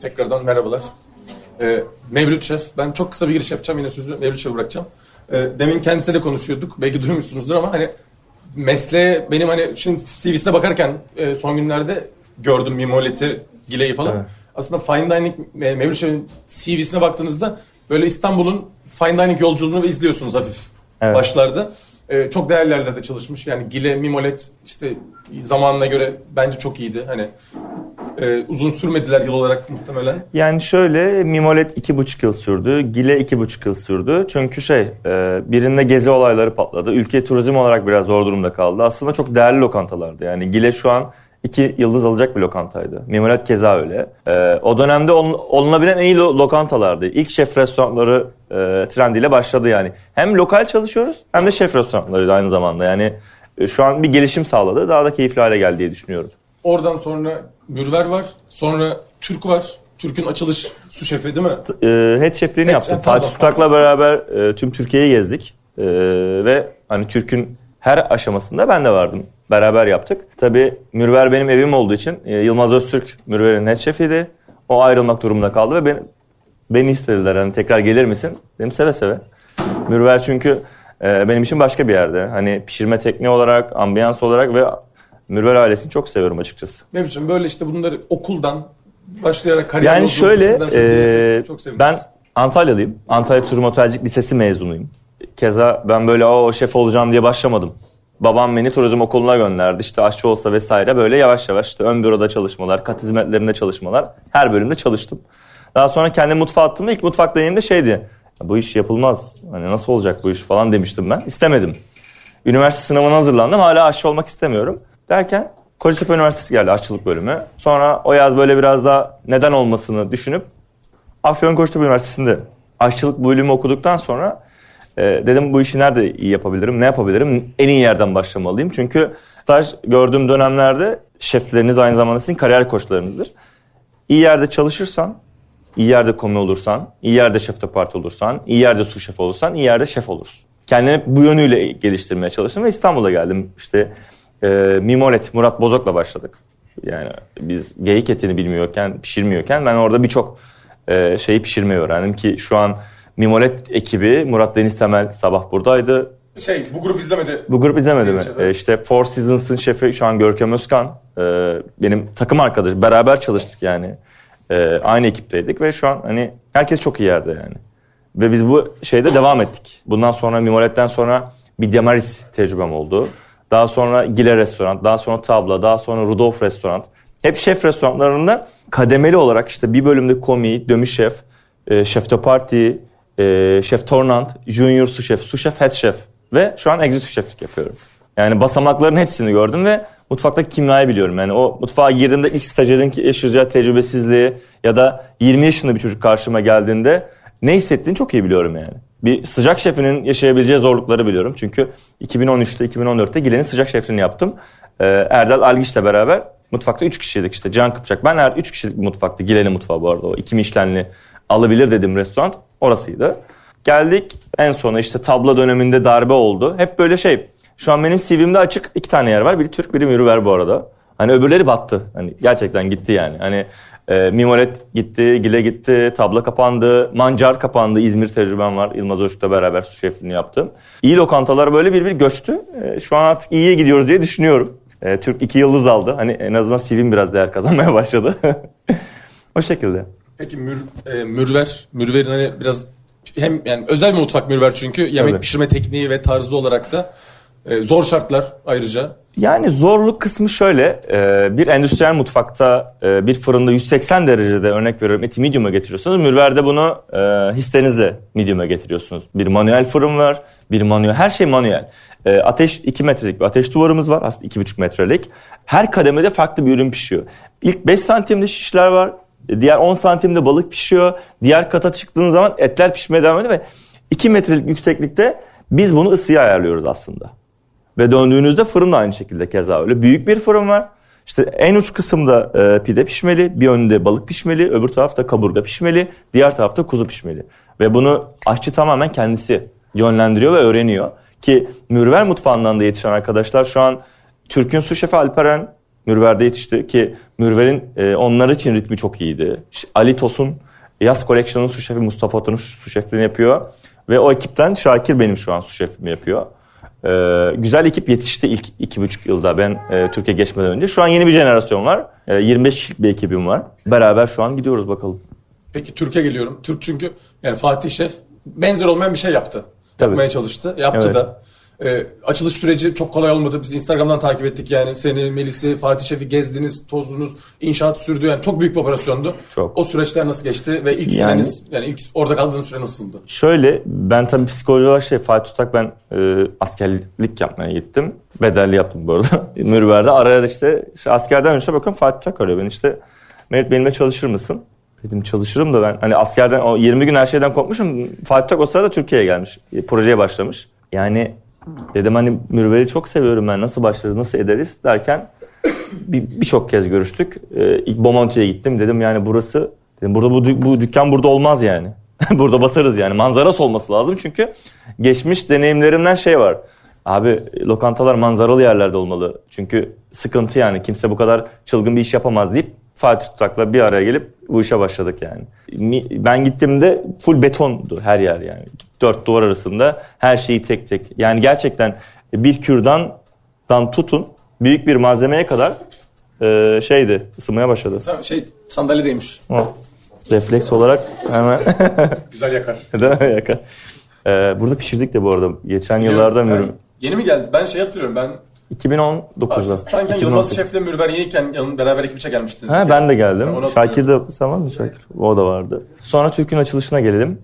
Tekrardan merhabalar. Ee, Mevlüt Şef. Ben çok kısa bir giriş yapacağım. Yine sözü Mevlüt Şef'e bırakacağım. Ee, demin kendisiyle konuşuyorduk. Belki duymuşsunuzdur ama hani mesleğe benim hani şimdi CV'sine bakarken e, son günlerde gördüm Mimoleti, Gile'yi falan. Evet. Aslında Fine Dining, e, Mevlüt Şef'in CV'sine baktığınızda böyle İstanbul'un Fine Dining yolculuğunu izliyorsunuz hafif Evet. başlarda. Ee, çok değerli yerlerde çalışmış. Yani Gile, Mimolet işte zamanına göre bence çok iyiydi. Hani e, uzun sürmediler yıl olarak muhtemelen. Yani şöyle Mimolet iki buçuk yıl sürdü. Gile iki buçuk yıl sürdü. Çünkü şey e, birinde gezi olayları patladı. Ülke turizm olarak biraz zor durumda kaldı. Aslında çok değerli lokantalardı. Yani Gile şu an iki yıldız alacak bir lokantaydı. Mimolet keza öyle. E, o dönemde ol- olunabilen en iyi lo- lokantalardı. İlk şef restoranları e, trendiyle başladı yani. Hem lokal çalışıyoruz hem de şef restoranları aynı zamanda. Yani e, şu an bir gelişim sağladı. Daha da keyifli hale geldi diye düşünüyorum. Oradan sonra Mürver var. Sonra Türk var. Türk'ün açılış su şefi değil mi? e, head şefliğini Head- yaptım. Fatih Tutak'la beraber e, tüm Türkiye'yi gezdik. E, ve hani Türk'ün her aşamasında ben de vardım. Beraber yaptık. Tabii Mürver benim evim olduğu için e, Yılmaz Öztürk Mürver'in head şefiydi. O ayrılmak durumunda kaldı ve beni, beni istediler. Hani tekrar gelir misin? Dedim seve seve. Mürver çünkü e, benim için başka bir yerde. Hani pişirme tekniği olarak, ambiyans olarak ve Mürver ailesini çok seviyorum açıkçası. Mevlüt'cüğüm böyle işte bunları okuldan başlayarak kariyer Yani şöyle, e, çok seviniriz. ben Antalyalıyım. Antalya Turizm Otelcilik Lisesi mezunuyum. Keza ben böyle o şef olacağım diye başlamadım. Babam beni turizm okuluna gönderdi. İşte aşçı olsa vesaire böyle yavaş yavaş işte ön büroda çalışmalar, kat hizmetlerinde çalışmalar. Her bölümde çalıştım. Daha sonra kendi mutfağa attığımda ilk mutfak deneyimde şeydi. "Ya Bu iş yapılmaz. Hani nasıl olacak bu iş falan demiştim ben. İstemedim. Üniversite sınavına hazırlandım. Hala aşçı olmak istemiyorum. Derken Kocatepe Üniversitesi geldi aşçılık bölümü. Sonra o yaz böyle biraz daha neden olmasını düşünüp Afyon Kocatepe Üniversitesi'nde aşçılık bölümü okuduktan sonra e, dedim bu işi nerede iyi yapabilirim, ne yapabilirim, en iyi yerden başlamalıyım. Çünkü staj gördüğüm dönemlerde şefleriniz aynı zamanda sizin kariyer koçlarınızdır. İyi yerde çalışırsan, iyi yerde komi olursan, iyi yerde şef de parti olursan, iyi yerde su şef olursan, iyi yerde şef olursun. Kendimi bu yönüyle geliştirmeye çalıştım ve İstanbul'a geldim. İşte e, Mimolet, Murat Bozok'la başladık. Yani biz geyik etini bilmiyorken, pişirmiyorken ben orada birçok e, şeyi pişirmeyi öğrendim ki şu an Mimolet ekibi Murat Deniz Temel sabah buradaydı. Şey bu grup izlemedi. Bu grup izlemedi mi? Deniz Şef'i. E, işte Four Seasons'ın şefi şu an Görkem Özkan. E, benim takım arkadaşım. Beraber çalıştık yani. E, aynı ekipteydik ve şu an hani herkes çok iyi yerde yani. Ve biz bu şeyde devam ettik. Bundan sonra Mimolet'ten sonra bir Demaris tecrübem oldu. Daha sonra Gile Restoran, daha sonra Tabla, daha sonra Rudolf Restoran. Hep şef restoranlarında kademeli olarak işte bir bölümde komi, dömü şef, e, şef de parti, e, şef tornant, junior su şef, su şef, head şef ve şu an executive şeflik yapıyorum. Yani basamakların hepsini gördüm ve mutfaktaki kimyayı biliyorum. Yani o mutfağa girdiğimde ilk stajyerin yaşayacağı tecrübesizliği ya da 20 yaşında bir çocuk karşıma geldiğinde ne hissettiğini çok iyi biliyorum yani. Bir sıcak şefinin yaşayabileceği zorlukları biliyorum. Çünkü 2013'te 2014'te Gile'nin sıcak şefliğini yaptım. Ee, Erdal Algiç'le beraber mutfakta 3 kişiydik işte. Can Kıpçak ben her 3 kişilik bir mutfaktı. Gile'nin mutfağı bu arada o iki Michelin'li alabilir dediğim restoran orasıydı. Geldik en sona işte tabla döneminde darbe oldu. Hep böyle şey. Şu an benim CV'mde açık iki tane yer var. Biri Türk biri Mürüver bu arada. Hani öbürleri battı. Hani gerçekten gitti yani. Hani e, Mimolet gitti, Gile gitti, tabla kapandı, Mancar kapandı. İzmir tecrübem var. Yılmaz Öztürk'le beraber su şefliğini yaptım. İyi lokantalar böyle bir bir göçtü. E, şu an artık iyiye gidiyoruz diye düşünüyorum. E, Türk iki yıldız aldı. Hani en azından CV'm biraz değer kazanmaya başladı. o şekilde. Peki mür, e, Mürver, Mürver'in hani biraz hem yani özel bir mutfak Mürver çünkü yemek Tabii. pişirme tekniği ve tarzı olarak da e, zor şartlar ayrıca. Yani zorluk kısmı şöyle. e, Bir endüstriyel mutfakta e, bir fırında 180 derecede örnek veriyorum eti medium'a getiriyorsunuz. Mürverde bunu hislerinizle medium'a getiriyorsunuz. Bir manuel fırın var, bir manuel, her şey manuel. Ateş 2 metrelik bir ateş duvarımız var aslında 2,5 metrelik. Her kademede farklı bir ürün pişiyor. İlk 5 santimde şişler var. Diğer 10 santimde balık pişiyor. Diğer kata çıktığınız zaman etler pişmeye devam ediyor ve 2 metrelik yükseklikte biz bunu ısıya ayarlıyoruz aslında. Ve döndüğünüzde fırın da aynı şekilde keza öyle. Büyük bir fırın var. İşte en uç kısımda e, pide pişmeli, bir önünde balık pişmeli, öbür tarafta kaburga pişmeli, diğer tarafta kuzu pişmeli. Ve bunu aşçı tamamen kendisi yönlendiriyor ve öğreniyor. Ki Mürver mutfağından da yetişen arkadaşlar şu an Türk'ün su şefi Alperen Mürver'de yetişti ki Mürver'in e, onlar için ritmi çok iyiydi. Ali Tosun Yaz Collection'ın su şefi Mustafa Otun'un su şefliğini yapıyor. Ve o ekipten Şakir benim şu an su şefimi yapıyor. Ee, güzel ekip yetişti ilk iki buçuk yılda ben e, Türkiye geçmeden önce. Şu an yeni bir jenerasyon var. E, 25 kişilik bir ekibim var. Beraber şu an gidiyoruz bakalım. Peki Türkiye geliyorum. Türk çünkü yani Fatih Şef benzer olmayan bir şey yaptı. Yapmaya Tabii. çalıştı. Yaptı Evet. da. Ee, açılış süreci çok kolay olmadı. Biz Instagram'dan takip ettik yani. Seni, Melis'i, Fatih Şef'i gezdiniz, tozdunuz. inşaat sürdü. Yani çok büyük bir operasyondu. Çok. O süreçler nasıl geçti ve ilk Yani- seneniz yani ilk orada kaldığınız süre nasıldı? Şöyle ben tabii psikoloji olarak şey Fatih Tutak ben e, askerlik yapmaya gittim. Bedelli yaptım bu arada. Mürver'de araya da işte, işte askerden önce bakın Fatih Tutak arıyor beni işte. Mehmet benimle çalışır mısın? Dedim çalışırım da ben hani askerden o 20 gün her şeyden korkmuşum. Fatih Tutak o sırada Türkiye'ye gelmiş. e, Projeye başlamış. Yani dedim hani Mürver'i çok seviyorum ben nasıl başlarız nasıl ederiz derken bir- birçok kez görüştük. Ee, ilk Bomonti'ye gittim. Dedim yani burası dedim burada bu, dük- bu dükkan burada olmaz yani. burada batarız yani. Manzarası olması lazım çünkü geçmiş deneyimlerimden şey var. Abi lokantalar manzaralı yerlerde olmalı. Çünkü sıkıntı yani. Kimse bu kadar çılgın bir iş yapamaz deyip Fatih Tutak'la bir araya gelip bu işe başladık yani. Ben gittiğimde full betondu her yer yani. Dört duvar arasında her şeyi tek tek. Yani gerçekten bir kürdandan tutun büyük bir malzemeye kadar e, şeydi ısınmaya başladı. Şey sandalyedeymiş. O, refleks olarak hemen Güzel yakar. Değil mi? Yakar. Ee, burada pişirdik de bu arada. Geçen yıllarda Yani mürüm. Yeni mi geldi? Ben şey hatırlıyorum. Ben 2019'da. asistanken 2018. Yılmaz Şef'le Mürver yeniyken yanın beraber ekipçe gelmiştiniz. Ha, ben de geldim. Hatırlıyorum. Şakir de var mı Şakir? O da vardı. Sonra Türk'ün açılışına gelelim.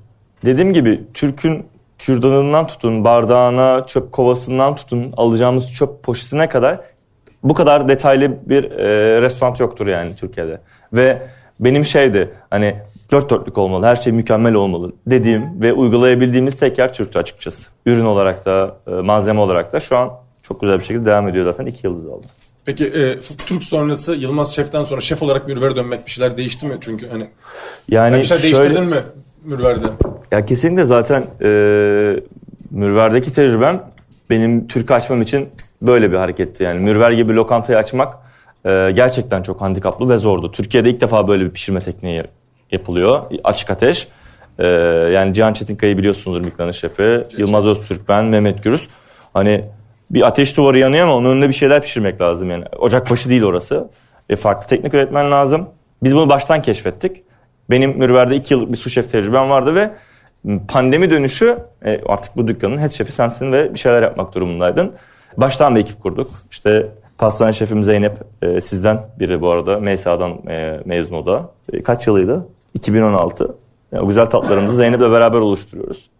Dediğim gibi Türk'ün kürdanından tutun, bardağına, çöp kovasından tutun, alacağımız çöp poşetine kadar bu kadar detaylı bir e, restoran yoktur yani Türkiye'de. Ve benim şeydi hani dört dörtlük olmalı, her şey mükemmel olmalı dediğim ve uygulayabildiğimiz tek yer Türk'tü açıkçası. Ürün olarak da, e, malzeme olarak da şu an çok güzel bir şekilde devam ediyor zaten. iki yıldız aldı. Peki e, Türk sonrası Yılmaz Şef'ten sonra şef olarak Mürver'e dönmek bir şeyler değişti mi? Çünkü hani Yani bir şeyler şöyle- değiştirdin mi Mürver'de? Ya kesinlikle zaten e, Mürver'deki tecrübem benim Türk açmam için böyle bir hareketti. Yani Mürver gibi lokantayı açmak e, gerçekten çok handikaplı ve zordu. Türkiye'de ilk defa böyle bir pişirme tekniği yapılıyor. Açık ateş. E, yani Cihan Çetinkaya'yı biliyorsunuzdur Miklan'ın şefi. Yılmaz Öztürk ben, Mehmet Gürüz. Hani bir ateş duvarı yanıyor ama onun önünde bir şeyler pişirmek lazım yani. Ocakbaşı değil orası. E, farklı teknik üretmen lazım. Biz bunu baştan keşfettik. Benim Mürver'de iki yıllık bir su şef tecrübem vardı ve pandemi dönüşü e, artık bu dükkanın head şefi sensin ve bir şeyler yapmak durumundaydın. Baştan bir ekip kurduk. İşte pastane şefim Zeynep e, sizden biri bu arada. MSA'dan e, mezun o da. E, kaç yılıydı? 2016. Yani o güzel tatlarımızı Zeynep'le beraber oluşturuyoruz.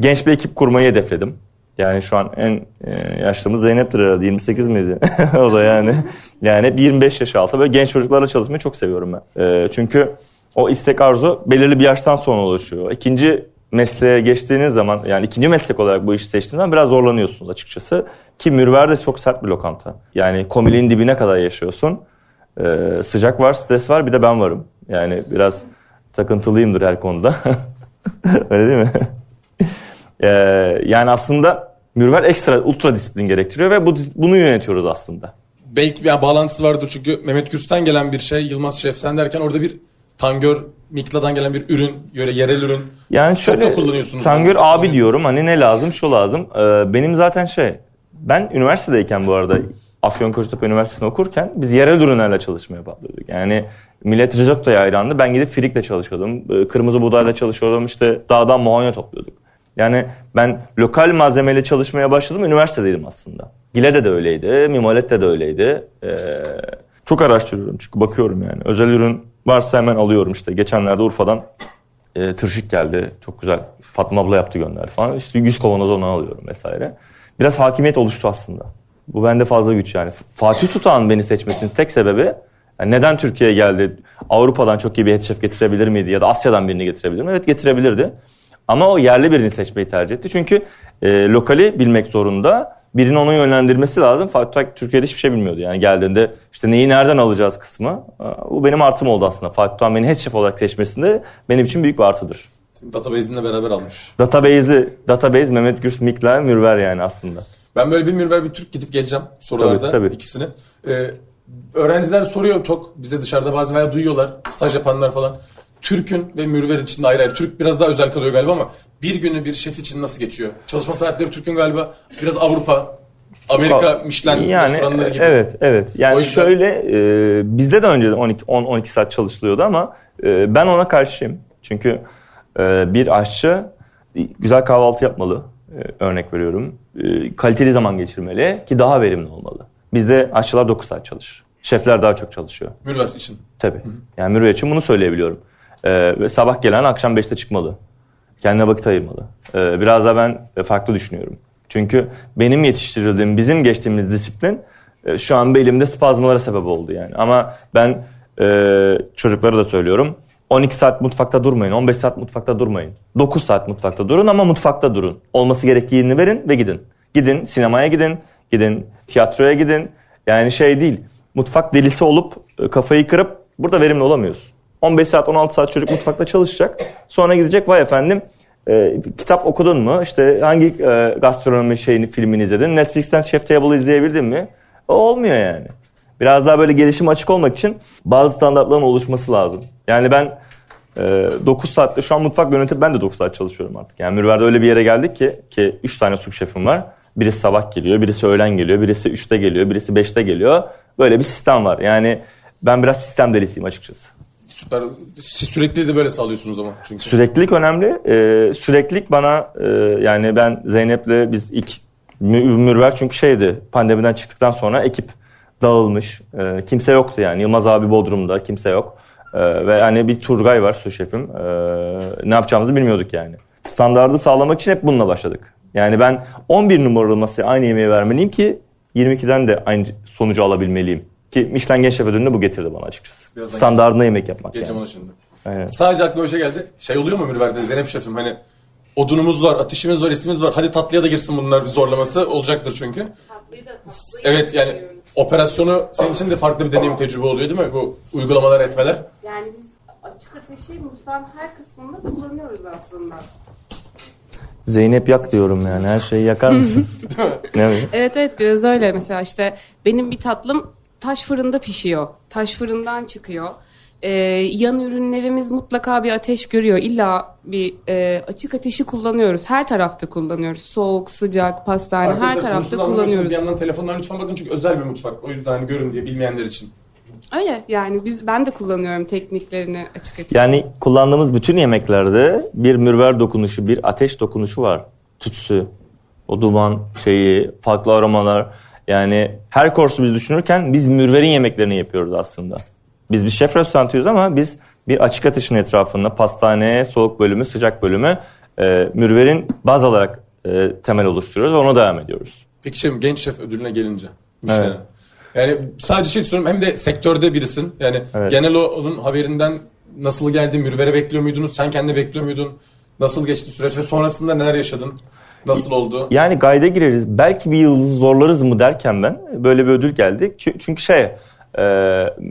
Genç bir ekip kurmayı hedefledim. Yani şu an en e, yaşlımız Zeynep'tir herhalde. 28 miydi? o da yani. Yani hep 25 yaş altı. Böyle genç çocuklarla çalışmayı çok seviyorum ben. E, çünkü o istek arzu belirli bir yaştan sonra oluşuyor. İkinci mesleğe geçtiğiniz zaman yani ikinci meslek olarak bu işi seçtiğiniz zaman biraz zorlanıyorsunuz açıkçası. Ki Mürver de çok sert bir lokanta. Yani komiliğin dibine kadar yaşıyorsun. E, sıcak var, stres var bir de ben varım. Yani biraz takıntılıyımdır her konuda. Öyle değil mi? Ee, yani aslında Mürver ekstra ultra disiplin gerektiriyor ve bu, bunu yönetiyoruz aslında. Belki bir bağlantısı vardır çünkü Mehmet Gürs'ten gelen bir şey Yılmaz Şef sen derken orada bir Tangör Mikla'dan gelen bir ürün, yerel ürün. Yani Çok şöyle da kullanıyorsunuz. Tangör abi diyorum hani ne lazım şu lazım. Ee, benim zaten şey ben üniversitedeyken bu arada Afyonkarahisar Üniversitesi'nde okurken biz yerel ürünlerle çalışmaya başladık. Yani millet risottoya hayrandı. Ben gidip frikle çalışıyordum. Ee, Kırmızı buğdayla çalışıyordum. İşte dağdan mohonya topluyorduk. Yani ben lokal malzemeyle çalışmaya başladım. Üniversitedeydim aslında. Gile'de de öyleydi. Mimolet'te de öyleydi. Ee, çok araştırıyorum çünkü bakıyorum yani. Özel ürün varsa hemen alıyorum işte. Geçenlerde Urfa'dan e, tırşık geldi. Çok güzel. Fatma abla yaptı gönderdi falan. İşte 100 kavanoz onu alıyorum vesaire. Biraz hakimiyet oluştu aslında. Bu bende fazla güç yani. Fatih Tutağ'ın beni seçmesinin tek sebebi yani neden Türkiye'ye geldi? Avrupa'dan çok iyi bir head chef getirebilir miydi? Ya da Asya'dan birini getirebilir mi? Evet getirebilirdi. Ama o yerli birini seçmeyi tercih etti. Çünkü e, lokali bilmek zorunda. Birinin onu yönlendirmesi lazım. Fatih Tutağ Türkiye'de hiçbir şey bilmiyordu. Yani geldiğinde işte neyi nereden alacağız kısmı. Bu benim artım oldu aslında. Fatih Tutağ'ın beni head chef olarak seçmesinde benim için büyük bir artıdır. Database'inle beraber almış. Database'i, database Mehmet Gürs, Mikla, Mürver yani aslında. Ben böyle bir Mürver bir Türk gidip geleceğim sorularda Tabii, tabii. ikisini. Ee, öğrenciler soruyor çok bize dışarıda bazen veya duyuyorlar staj yapanlar falan. Türk'ün ve Mürver için de ayrı ayrı. Türk biraz daha özel kalıyor galiba ama bir günü bir şef için nasıl geçiyor? Çalışma saatleri Türk'ün galiba biraz Avrupa, Amerika, Michelin yani, restoranları gibi. Evet, evet. Yani yüzden- şöyle e, bizde de önceden 12 10 12 saat çalışılıyordu ama e, ben ona karşıyım. Çünkü e, bir aşçı güzel kahvaltı yapmalı. E, örnek veriyorum. E, kaliteli zaman geçirmeli ki daha verimli olmalı. Bizde aşçılar 9 saat çalışır. Şefler daha çok çalışıyor. Mürver için. Tabii. Yani mürüvvet için bunu söyleyebiliyorum. Ee, ve sabah gelen akşam 5'te çıkmalı. Kendine vakit ayırmalı. Ee, biraz da ben e, farklı düşünüyorum. Çünkü benim yetiştirildiğim, bizim geçtiğimiz disiplin e, şu an elimde spazmalara sebep oldu yani. Ama ben e, çocuklara da söylüyorum. 12 saat mutfakta durmayın, 15 saat mutfakta durmayın. 9 saat mutfakta durun ama mutfakta durun. Olması gerektiğini verin ve gidin. Gidin sinemaya gidin, gidin tiyatroya gidin. Yani şey değil, mutfak delisi olup e, kafayı kırıp burada verimli olamıyorsun. 15 saat 16 saat çocuk mutfakta çalışacak. Sonra gidecek vay efendim e, kitap okudun mu? İşte hangi e, gastronomi şeyini filmini izledin? Netflix'ten Chef Table izleyebildin mi? O olmuyor yani. Biraz daha böyle gelişim açık olmak için bazı standartların oluşması lazım. Yani ben e, 9 saatte şu an mutfak yönetip ben de 9 saat çalışıyorum artık. Yani Mürver'de öyle bir yere geldik ki ki 3 tane sous şefim var. Birisi sabah geliyor, birisi öğlen geliyor, birisi 3'te geliyor, birisi 5'te geliyor. Böyle bir sistem var. Yani ben biraz sistem delisiyim açıkçası. Süper. Sürekli de böyle sağlıyorsunuz ama çünkü. Süreklilik önemli. Ee, süreklilik bana e, yani ben Zeynep'le biz ilk mü- Mürver çünkü şeydi pandemiden çıktıktan sonra ekip dağılmış. Ee, kimse yoktu yani. Yılmaz abi Bodrum'da kimse yok. Ee, ve hani bir Turgay var su şefim. Ee, ne yapacağımızı bilmiyorduk yani. Standardı sağlamak için hep bununla başladık. Yani ben 11 numaralı masaya aynı yemeği vermeliyim ki 22'den de aynı sonucu alabilmeliyim. Ki Michelin Genç Şef Ödülünü bu getirdi bana açıkçası. Birazdan Standardına yemek yapmak Geleceğim yani. ona şimdi. Aynen. Sadece aklıma şey geldi. Şey oluyor mu Mürver'de Zeynep şefim hani odunumuz var, ateşimiz var, isimiz var. Hadi tatlıya da girsin bunlar bir zorlaması olacaktır çünkü. Tatlıyı da tatlıyı Evet yani yapıyoruz. operasyonu senin için de farklı bir deneyim tecrübe oluyor değil mi? Bu uygulamalar etmeler. Yani biz açık ateşi mutfağın her kısmında kullanıyoruz aslında. Zeynep yak diyorum yani. Her şeyi yakar mısın? ne mi? Evet evet biraz öyle mesela işte benim bir tatlım taş fırında pişiyor. Taş fırından çıkıyor. Ee, yan ürünlerimiz mutlaka bir ateş görüyor. İlla bir e, açık ateşi kullanıyoruz. Her tarafta kullanıyoruz. Soğuk, sıcak, pastane her Arkadaşlar, tarafta konusunu anlamıyorsunuz. kullanıyoruz. Bir yandan telefondan lütfen bakın çünkü özel bir mutfak. O yüzden hani görün diye bilmeyenler için. Öyle yani biz ben de kullanıyorum tekniklerini açık ateş. Yani kullandığımız bütün yemeklerde bir mürver dokunuşu, bir ateş dokunuşu var. Tütsü, o duman şeyi, farklı aromalar. Yani her kursu biz düşünürken biz mürverin yemeklerini yapıyoruz aslında. Biz bir şef restoranıyız ama biz bir açık ateşin etrafında pastane, soğuk bölümü, sıcak bölümü e, mürverin baz alarak e, temel oluşturuyoruz ve ona devam ediyoruz. Peki şey genç şef ödülüne gelince. Evet. Yani sadece şey soruyorum hem de sektörde birisin. Yani Evet. genel onun haberinden nasıl geldi? Mürver'e bekliyor muydunuz? Sen kendi bekliyor muydun? Nasıl geçti süreç ve sonrasında neler yaşadın? Nasıl oldu? Yani gayda gireriz. Belki bir yıldız zorlarız mı derken ben böyle bir ödül geldi. Kü- Çünkü şey e,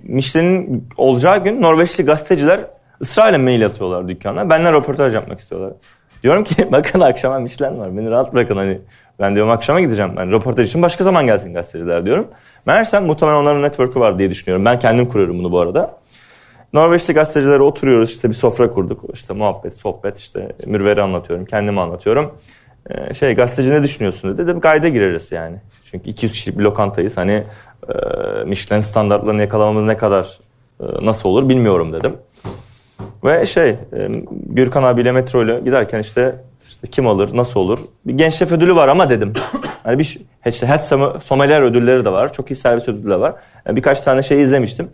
Michelin'in olacağı gün Norveçli gazeteciler ısrarla mail atıyorlar dükkana. Benimle röportaj yapmak istiyorlar. Diyorum ki bakın akşama Michelin var. Beni rahat bırakın hani. Ben diyorum akşama gideceğim. Ben röportaj için başka zaman gelsin gazeteciler diyorum. Meğersem muhtemelen onların network'ü var diye düşünüyorum. Ben kendim kuruyorum bunu bu arada. Norveçli gazetecilere oturuyoruz işte bir sofra kurduk. İşte muhabbet, sohbet işte Mürver'i anlatıyorum, kendimi anlatıyorum. Ee, şey gazeteci ne düşünüyorsun dedi. Dedim gayda gireriz yani. Çünkü 200 kişilik bir lokantayız. Hani e, Michelin standartlarını yakalamamız ne kadar e, nasıl olur bilmiyorum dedim. Ve şey e, Gürkan abiyle metro ile giderken işte, işte kim alır nasıl olur. Bir genç şef ödülü var ama dedim. Hani bir işte head som- sommelier ödülleri de var. Çok iyi servis ödülü de var. Yani birkaç tane şey izlemiştim.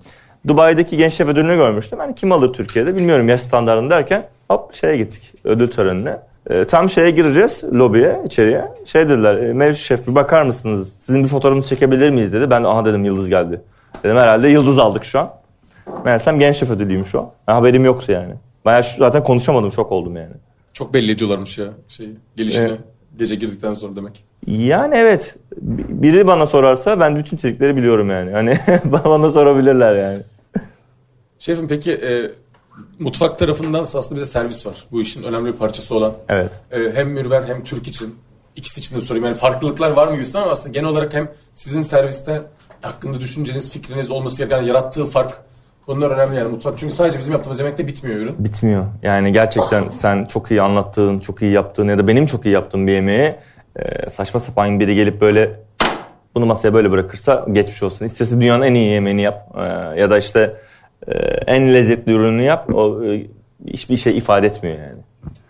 Dubai'deki genç şef ödülünü görmüştüm. Hani kim alır Türkiye'de bilmiyorum yaş standartını derken hop şeye gittik ödül törenine. E, tam şeye gireceğiz lobiye içeriye. Şey dediler e, mevcut şef bir bakar mısınız? Sizin bir fotoğrafınızı çekebilir miyiz dedi. Ben de aha dedim yıldız geldi. Dedim herhalde yıldız aldık şu an. Meğersem genç şef ödülüymüş o. Ha, haberim yoktu yani. Bayağı şu- zaten konuşamadım şok oldum yani. Çok belli ediyorlarmış ya şey gelişini. Evet. Gece girdikten sonra demek. Yani evet biri bana sorarsa ben bütün trikleri biliyorum yani. Hani bana sorabilirler yani. Şefim peki e, mutfak tarafından aslında bir de servis var. Bu işin önemli bir parçası olan. Evet. E, hem Mürver hem Türk için. ikisi için de sorayım. Yani farklılıklar var mı gibisinden ama aslında genel olarak hem sizin serviste hakkında düşünceniz, fikriniz olması gereken yarattığı fark bunlar önemli yani mutfak. Çünkü sadece bizim yaptığımız yemekte bitmiyor ürün. Bitmiyor. Yani gerçekten sen çok iyi anlattığın, çok iyi yaptığın ya da benim çok iyi yaptığım bir yemeği e, saçma sapan biri gelip böyle bunu masaya böyle bırakırsa geçmiş olsun. İsterse dünyanın en iyi yemeğini yap e, ya da işte en lezzetli ürünü yap. O e, hiçbir şey ifade etmiyor yani.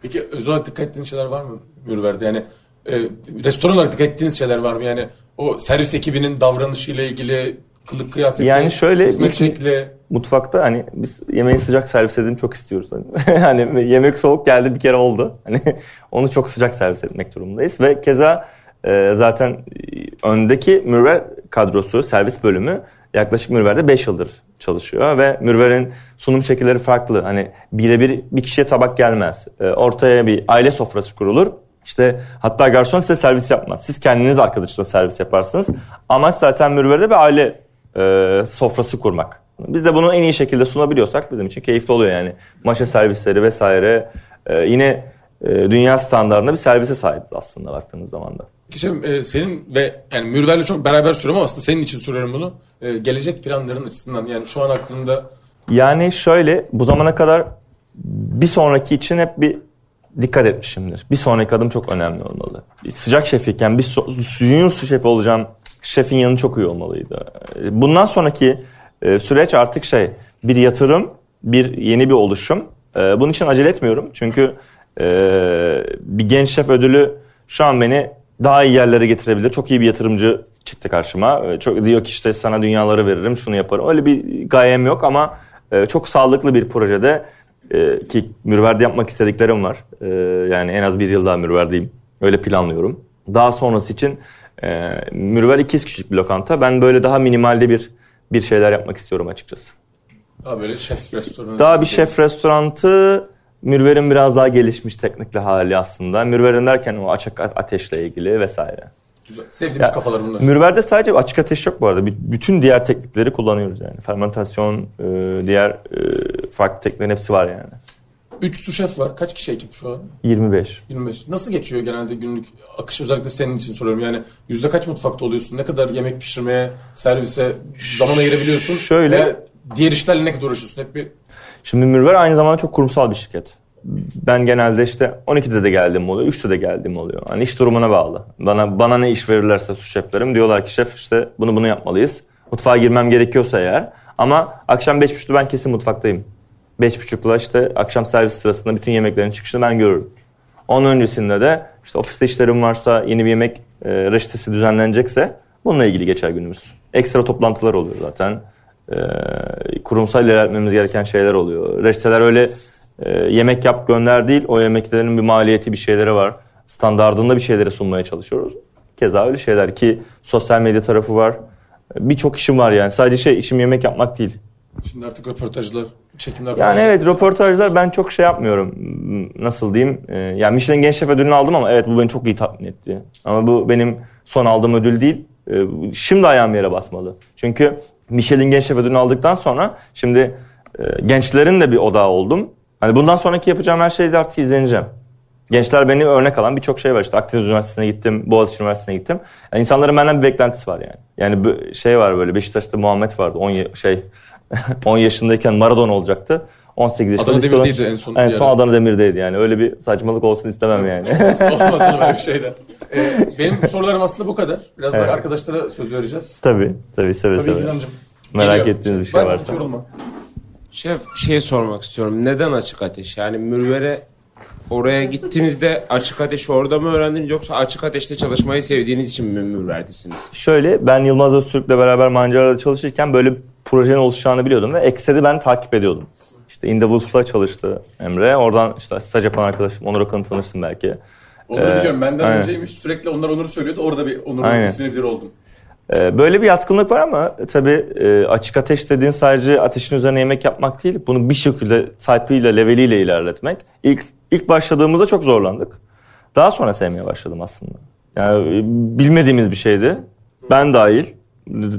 Peki özel olarak dikkat ettiğiniz şeyler var mı Mürver'de? Yani e, restoran olarak dikkat ettiğiniz şeyler var mı? Yani o servis ekibinin davranışıyla ilgili kılık kıyafeti, Yani şöyle hizmet şekli. Mutfakta hani biz yemeği sıcak servis edin çok istiyoruz. Hani, hani yemek soğuk geldi bir kere oldu. Hani onu çok sıcak servis etmek durumundayız ve keza e, zaten e, öndeki Mürver kadrosu, servis bölümü yaklaşık Mürver'de 5 yıldır çalışıyor ve Mürver'in sunum şekilleri farklı. Hani birebir bir kişiye tabak gelmez. E, ortaya bir aile sofrası kurulur. İşte hatta garson size servis yapmaz. Siz kendiniz arkadaşla servis yaparsınız. Amaç zaten Mürver'de bir aile e, sofrası kurmak. Biz de bunu en iyi şekilde sunabiliyorsak bizim için keyifli oluyor yani. Maşa servisleri vesaire e, yine e, dünya standartında bir servise sahibiz aslında baktığınız zaman da. Şefim, e, senin ve yani Mürver'le çok beraber soruyorum ama aslında senin için soruyorum bunu. E, gelecek planların açısından yani şu an aklında Yani şöyle bu zamana kadar bir sonraki için hep bir dikkat etmişimdir. Bir sonraki adım çok önemli olmalı. Bir sıcak şefiyken bir so- junior su şefi olacağım şefin yanı çok iyi olmalıydı. Bundan sonraki e, süreç artık şey bir yatırım, bir yeni bir oluşum. E, Bunun için acele etmiyorum. Çünkü e, bir genç şef ödülü şu an beni daha iyi yerlere getirebilir. Çok iyi bir yatırımcı çıktı karşıma. E, Çok diyor ki işte sana dünyaları veririm, şunu yaparım. Öyle bir gayem yok ama e, çok sağlıklı bir projede e, ki Mürver'de yapmak istediklerim var. E, yani en az bir yıl daha Mürver'deyim. Öyle planlıyorum. Daha sonrası için Mürver 200 kişilik bir lokanta. Ben böyle daha minimalde bir bir şeyler yapmak istiyorum açıkçası. daha böyle şef restoranı. Daha bir şef restorantı Mürver'in biraz daha gelişmiş teknikli hali aslında. Mürver'in derken o açık ateşle ilgili vesaire. Güzel. Sevdiğimiz Ya, kafalar bunlar. Mürver'de sadece açık ateş yok bu arada. B- Bütün diğer teknikleri kullanıyoruz yani. Fermentasyon, e, diğer e, farklı tekniklerin hepsi var yani. 3 su şef var. Kaç kişi ekip şu an? 25. 25. Nasıl geçiyor genelde günlük akış özellikle senin için soruyorum. Yani yüzde kaç mutfakta oluyorsun? Ne kadar yemek pişirmeye, servise zaman ayırabiliyorsun? Şöyle- Ve diğer işlerle ne kadar uğraşıyorsun? Hep bir Şimdi Mürver aynı zamanda çok kurumsal bir şirket. Ben genelde işte 12'de de geldiğim oluyor, 3'te de geldiğim oluyor. Hani iş durumuna bağlı. Bana bana ne iş verirlerse su şeflerim diyorlar ki şef işte bunu bunu yapmalıyız. Mutfağa girmem gerekiyorsa eğer. Ama akşam 5.30'da ben kesin mutfaktayım. 5.30'da işte akşam servis sırasında bütün yemeklerin çıkışını ben görürüm. Onun öncesinde de işte ofiste işlerim varsa yeni bir yemek e, reçetesi düzenlenecekse bununla ilgili geçer günümüz. Ekstra toplantılar oluyor zaten. E, kurumsal ilerletmemiz gereken şeyler oluyor. Reçeteler öyle e, yemek yap gönder değil. O yemeklerin bir maliyeti bir şeyleri var. Standardında bir şeyleri sunmaya çalışıyoruz. Keza öyle şeyler ki sosyal medya tarafı var. Birçok işim var yani. Sadece şey işim yemek yapmak değil. şimdi artık röportajlar, çekimler falan. Yani evet röportajlar ben çok şey yapmıyorum. Nasıl diyeyim? Ee, yani Michelin Genç Şef ödülünü aldım ama evet bu beni çok iyi tatmin etti. Ama bu benim son aldığım ödül değil. Ee, Şimdi ayağım yere basmalı. Çünkü Michelin Genç Şef ödülünü aldıktan sonra şimdi e, gençlerin de bir odağı oldum. Hani bundan sonraki yapacağım her şeyde artık izleneceğim. Gençler beni örnek alan birçok şey var. İşte Akdeniz Üniversitesi'ne gittim, Boğaziçi Üniversitesi'ne gittim. Yani insanların benden bir beklentisi var yani. Yani şey var böyle Beşiktaş'ta Muhammed vardı 10 ya- şey 10 yaşındayken Maradona olacaktı. 18 yaşında Adana Demir'deydi en son En son. Adana Demir'deydi yani. Öyle bir saçmalık olsun istemem yani. Olmasın böyle bir şeyden. Ee, benim sorularım aslında bu kadar. Biraz Evet. daha arkadaşlara söz vereceğiz. tabii, tabii seve Tabii seve. İlhan'cığım. Merak geliyor. ettiğiniz bir şey Var mı? varsa. Yorulma. Şef şey sormak istiyorum. Neden açık ateş? Yani mürvere oraya gittiğinizde açık ateş orada mı öğrendiniz yoksa açık ateşte çalışmayı sevdiğiniz için mi mürverdesiniz? Şöyle ben Yılmaz Öztürk'le beraber Mancara'da çalışırken böyle projenin oluşacağını biliyordum ve Eksed'i ben takip ediyordum. İşte In the Wolf'la çalıştı Emre. Oradan işte staj yapan arkadaşım Onur Akın'ı tanırsın belki. Onur'u Ee, biliyorum. Benden aynen. önceymiş. Sürekli onlar Onur'u söylüyordu. Orada bir Onur'un ismini bilir oldum. Ee, Böyle bir yatkınlık var ama tabii e, açık ateş dediğin sadece ateşin üzerine yemek yapmak değil. Bunu bir şekilde type'ıyla, leveliyle ilerletmek. İlk, ilk başladığımızda çok zorlandık. Daha sonra sevmeye başladım aslında. Yani e, bilmediğimiz bir şeydi. Ben dahil,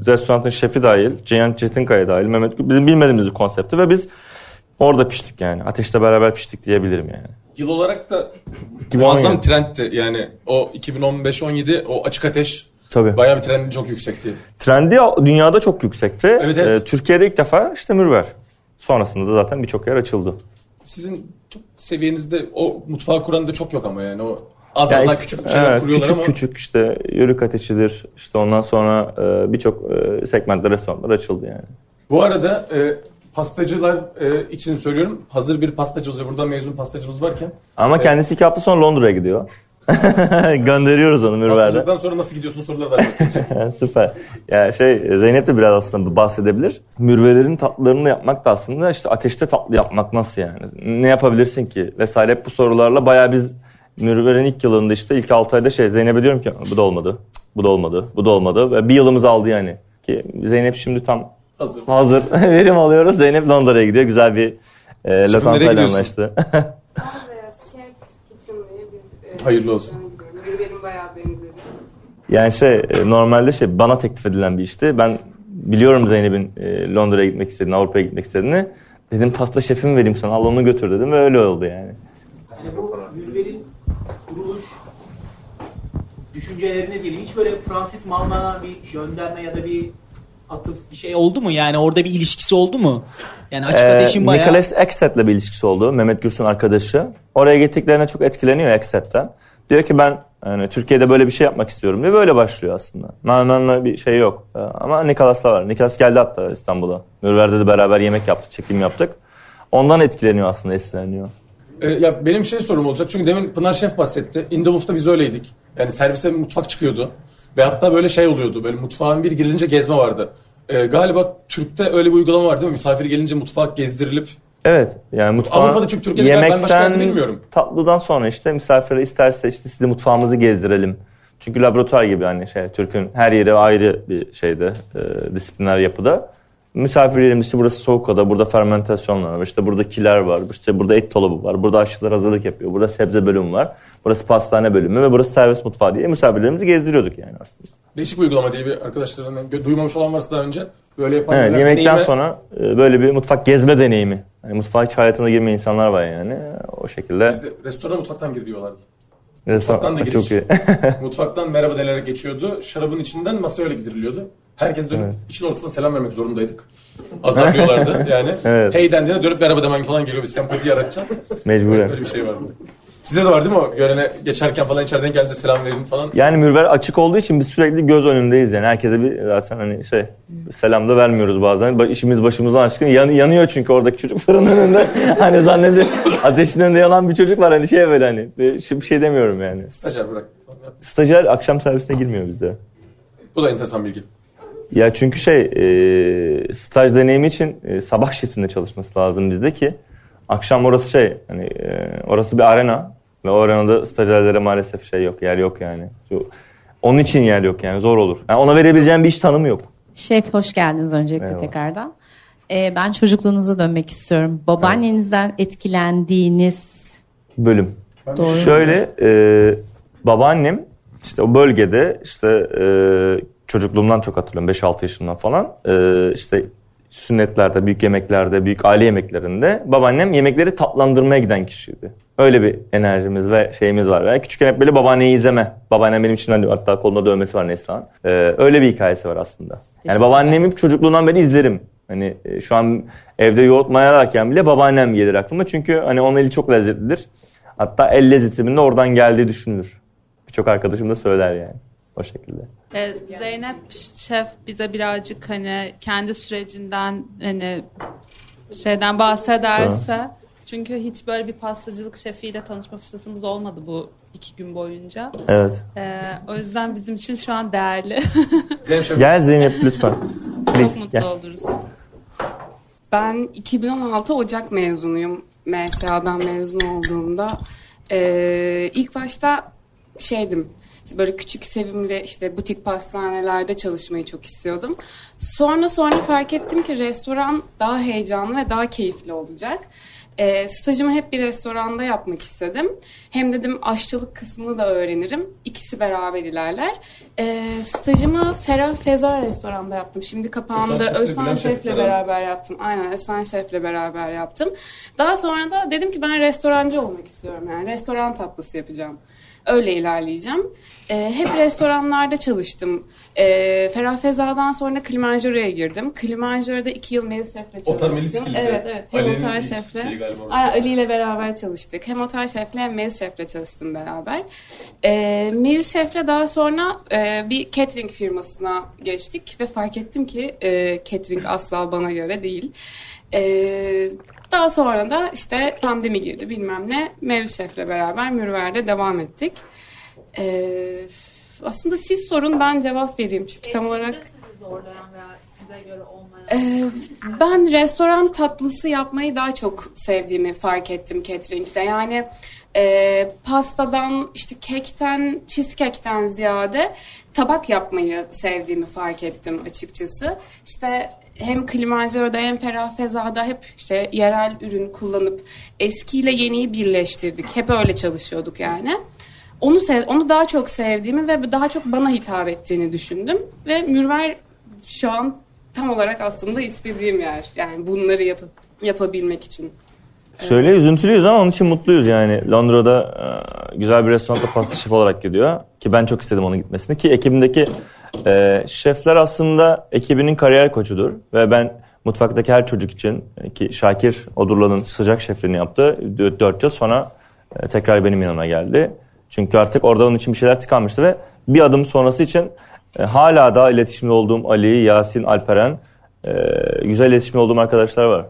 restoranın şefi dahil, Cihan Çetinkaya dahil, Mehmet bizim bilmediğimiz bir konsepti ve biz orada piştik yani. Ateşte beraber piştik diyebilirim yani. Yıl olarak da 2017. muazzam trendti. Yani o 2015-17 o açık ateş Tabii. Bayağı bir trendi çok yüksekti. Trendi dünyada çok yüksekti. Evet, evet. Ee, Türkiye'de ilk defa işte Mürver. Sonrasında da zaten birçok yer açıldı. Sizin çok seviyenizde o mutfağı kuran da çok yok ama yani o az Yani az daha küçük şeyler evet, kuruyorlar küçük ama küçük işte yörük ateşidir. İşte ondan sonra e, birçok e, segmentte restoranlar açıldı yani. bu arada e, pastacılar e, için söylüyorum. Hazır bir pastacımız ve buradan mezun pastacımız varken Ama kendisi iki hafta sonra Londra'ya gidiyor. Gönderiyoruz onu Mürver'de. pastacılıktan sonra nasıl gidiyorsun soruları da. Süper. Ya şey Zeynep de biraz aslında bahsedebilir. Mürvelerin tatlılarını yapmak da aslında işte ateşte tatlı yapmak nasıl yani? Ne yapabilirsin ki? Vesaire hep bu sorularla bayağı biz Mürver'in ilk yılında işte ilk 6 ayda şey Zeynep'e diyorum ki bu da olmadı. Bu da olmadı. Bu da olmadı. Ve bir yılımız aldı yani. Ki Zeynep şimdi tam Hazır. hazır verim alıyoruz. Zeynep Londra'ya gidiyor. Güzel bir e, lokantayla anlaştı. Hayırlı olsun. Benim bayağı benzeri. Yani şey e, normalde şey bana teklif edilen bir işti. Ben biliyorum Zeynep'in e, Londra'ya gitmek istediğini, Avrupa'ya gitmek istediğini. Dedim pasta şefimi vereyim sana al onu götür dedim ve öyle oldu yani. Yani bu Mülver'in kuruluş düşüncelerine değil. Hiç böyle Francis Malman'a bir gönderme ya da bir atıf bir şey oldu mu? Yani orada bir ilişkisi oldu mu? Yani açık Ee, ateşin bayağı... Nicholas Ekset'le bir ilişkisi oldu. Mehmet Gürsün arkadaşı. Oraya gittiklerine çok etkileniyor Ekset'ten. Diyor ki ben yani Türkiye'de böyle bir şey yapmak istiyorum diye böyle başlıyor aslında. Malman'la bir şey yok. Ee, Ama Nicholas'la var. Nicholas geldi hatta İstanbul'a. Mürver'de de beraber yemek yaptık, çekim yaptık. Ondan etkileniyor aslında, esinleniyor. E, ya benim şey sorum olacak çünkü demin Pınar Şef bahsetti. In the Wolf'ta biz öyleydik. Yani servise mutfak çıkıyordu. Ve hatta böyle şey oluyordu. Böyle mutfağın bir girilince gezme vardı. E, galiba Türk'te öyle bir uygulama var değil mi? Misafir gelince mutfak gezdirilip Evet yani mutfağı Avrupa'da çünkü Türkiye'de ben yemekten başka yerde bilmiyorum. tatlıdan sonra işte misafire isterse işte sizi mutfağımızı gezdirelim. Çünkü laboratuvar gibi hani şey Türk'ün her yeri ayrı bir şeyde e, disipliner yapıda. Misafir yerimiz işte burası soğuk oda, burada fermentasyonlar var, işte burada kiler var, işte burada et dolabı var, burada aşçılar hazırlık yapıyor, burada sebze bölümü var, burası pastane bölümü ve burası servis mutfağı diye misafirlerimizi gezdiriyorduk yani aslında. değişik bir uygulama diye bir arkadaşlarından gö- duymamış olan varsa daha önce böyle yapan Evet, yemekten deneyime- sonra e, böyle bir mutfak gezme deneyimi. Yani mutfağa hiç hayatına girmeyen insanlar var yani. O şekilde. Bizde restorana mutfaktan gir diyorlardı. Restoran- Mutfaktan da çok giriş. iyi. Mutfaktan merhaba denerek geçiyordu. Şarabın içinden masaya öyle gidiriliyordu. Herkes dönüp Evet. işin ortasına selam vermek zorundaydık. Azarlıyorlardı yani. Evet. Hey dendiğinde dönüp merhaba demen falan geliyor bir sempati yaratacak. Mecburen. Böyle bir şey vardı. Sizde de var değil mi o? Görene geçerken falan içeriden geldiğinizde selam verin falan. Yani mürver açık olduğu için biz sürekli göz önündeyiz yani. Herkese bir zaten hani şey selam da vermiyoruz bazen. Ba- İşimiz başımızdan aşkın. Yan- yanıyor çünkü oradaki çocuk fırının önünde. hani zannedin ateşin önünde yanan bir çocuk var hani şey böyle hani. Bir bir şey demiyorum yani. Stajyer bırak. Stajyer akşam servisine girmiyor bizde. Bu da enteresan bilgi. Ya çünkü şey e, staj deneyimi için e, sabah şeftinde çalışması lazım bizde ki akşam orası şey hani e, orası bir arena ve o arenada stajyerlere maalesef şey yok yer yok yani. Şu- Onun için yer yok yani zor olur. Yani ona verebileceğim bir iş tanımı yok. Şef hoş geldiniz öncelikle Merhaba. tekrardan. Ee, ben çocukluğunuza dönmek istiyorum. Babaannenizden etkilendiğiniz Bölüm. doğru? Şöyle e, babaannem işte o bölgede işte e, çocukluğumdan çok hatırlıyorum 5-6 yaşımdan falan e, işte sünnetlerde, büyük yemeklerde, büyük aile yemeklerinde babaannem yemekleri tatlandırmaya giden kişiydi. Öyle bir enerjimiz ve şeyimiz var. Ve küçükken hep böyle babaanneyi izleme. Babaannem benim için hani hatta kolunda dövmesi var Neslihan. E, öyle bir hikayesi var aslında. Yani babaannemi çocukluğundan beri izlerim. Hani e, şu an evde yoğurt mayalarken bile babaannem gelir aklıma. Çünkü hani onun eli çok lezzetlidir. Hatta el lezzetimin de oradan geldiği düşünülür. Birçok arkadaşım da söyler yani. O şekilde. Ee, Zeynep Şef bize birazcık hani kendi sürecinden hani şeyden bahsederse çünkü hiç böyle bir pastacılık şefiyle tanışma fırsatımız olmadı bu iki gün boyunca. Evet. Ee, o yüzden bizim için şu an değerli. Gel Zeynep lütfen. Çok mutlu gel. oluruz. Ben 2016 Ocak mezunuyum. MSA'dan mezun olduğumda. Ee, ilk başta şeydim. İşte böyle küçük sevimli işte butik pastanelerde çalışmayı çok istiyordum. Sonra sonra fark ettim ki restoran daha heyecanlı ve daha keyifli olacak. Ee, stajımı hep bir restoranda yapmak istedim. Hem dedim aşçılık kısmını da öğrenirim. İkisi beraber ilerler. Ee, stajımı Ferah Feza restoranda yaptım. Şimdi kapandı. Özcan Şef'le beraber yaptım. Aynen Özcan Şef'le beraber yaptım. Daha sonra da dedim ki ben restorancı olmak istiyorum. Yani restoran tatlısı yapacağım. Öyle ilerleyeceğim. Ee, hep restoranlarda çalıştım. Ee, Ferah Feza'dan sonra Kilimanjaro'ya girdim. Kilimanjaro'da iki yıl Melis Şef'le Otel Melis çalıştım. Evet evet. Hem Ali'nin Otel ilk Şef'le. Ay, Ali ile beraber çalıştık. Hem Otel Şef'le hem Melis Şef'le çalıştım beraber. Ee, Melis Şef'le daha sonra e, bir catering firmasına geçtik ve fark ettim ki e, catering asla bana göre değil. Ee, daha sonra da işte pandemi girdi bilmem ne. Mevlüt Şef'le beraber Mürver'de devam ettik. Ee, aslında siz sorun ben cevap vereyim çünkü tam olarak sizi zorlayan veya size göre olmayan ee, ben restoran tatlısı yapmayı daha çok sevdiğimi fark ettim catering'de. Yani e, pastadan, işte kekten, cheesecake'ten ziyade tabak yapmayı sevdiğimi fark ettim açıkçası. İşte hem Kilimanjaro'da hem Ferah Feza'da hep işte yerel ürün kullanıp eskiyle yeniyi birleştirdik. Hep öyle çalışıyorduk yani. Onu sev, onu daha çok sevdiğimi ve daha çok bana hitap ettiğini düşündüm ve Mürver şu an tam olarak aslında istediğim yer. Yani bunları yap yapabilmek için. Şöyle üzüntülüyüz ama onun için mutluyuz yani. Londra'da e, güzel bir restoranda pasta şef olarak gidiyor. Ki ben çok istedim onun gitmesini. Ki ekibindeki e, şefler aslında ekibinin kariyer koçudur. Ve ben mutfaktaki her çocuk için ki Şakir Odurlan'ın sıcak şefliğini yaptı. 4 yıl sonra e, tekrar benim yanıma geldi. Çünkü artık orada onun için bir şeyler tıkanmıştı ve bir adım sonrası için e, hala daha iletişimde olduğum Ali, Yasin, Alperen e, güzel iletişimde olduğum arkadaşlar var.